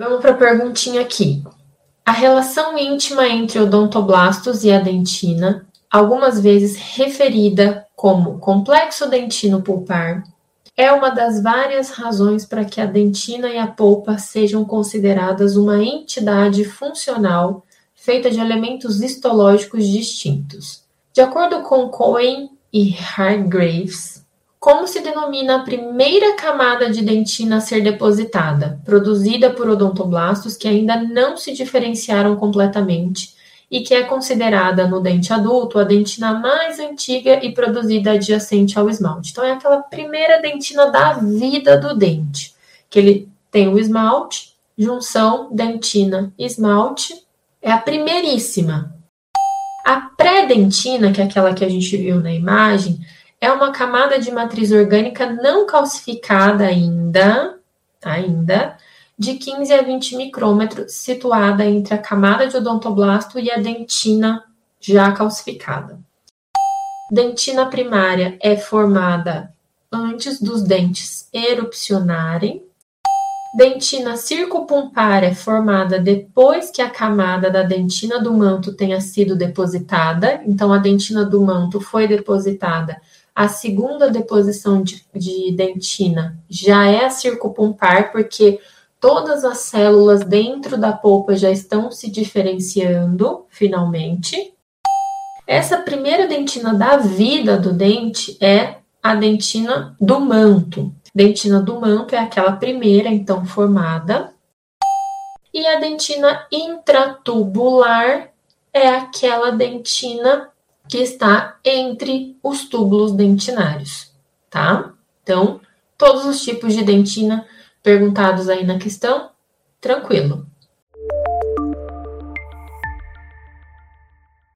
Vamos para a perguntinha aqui. A relação íntima entre odontoblastos e a dentina, algumas vezes referida como complexo dentino pulpar, é uma das várias razões para que a dentina e a polpa sejam consideradas uma entidade funcional feita de elementos histológicos distintos. De acordo com Cohen e Hargreaves, como se denomina a primeira camada de dentina a ser depositada, produzida por odontoblastos que ainda não se diferenciaram completamente e que é considerada no dente adulto a dentina mais antiga e produzida adjacente ao esmalte. Então, é aquela primeira dentina da vida do dente, que ele tem o esmalte, junção, dentina, esmalte, é a primeiríssima. A pré-dentina, que é aquela que a gente viu na imagem, é uma camada de matriz orgânica não calcificada ainda, ainda, de 15 a 20 micrômetros, situada entre a camada de odontoblasto e a dentina já calcificada. Dentina primária é formada antes dos dentes erupcionarem. Dentina circumpompar é formada depois que a camada da dentina do manto tenha sido depositada. Então, a dentina do manto foi depositada. A segunda deposição de, de dentina já é a circumpompar, porque todas as células dentro da polpa já estão se diferenciando, finalmente. Essa primeira dentina da vida do dente é a dentina do manto. Dentina do manto é aquela primeira, então, formada. E a dentina intratubular é aquela dentina que está entre os túbulos dentinários, tá? Então, todos os tipos de dentina perguntados aí na questão, tranquilo.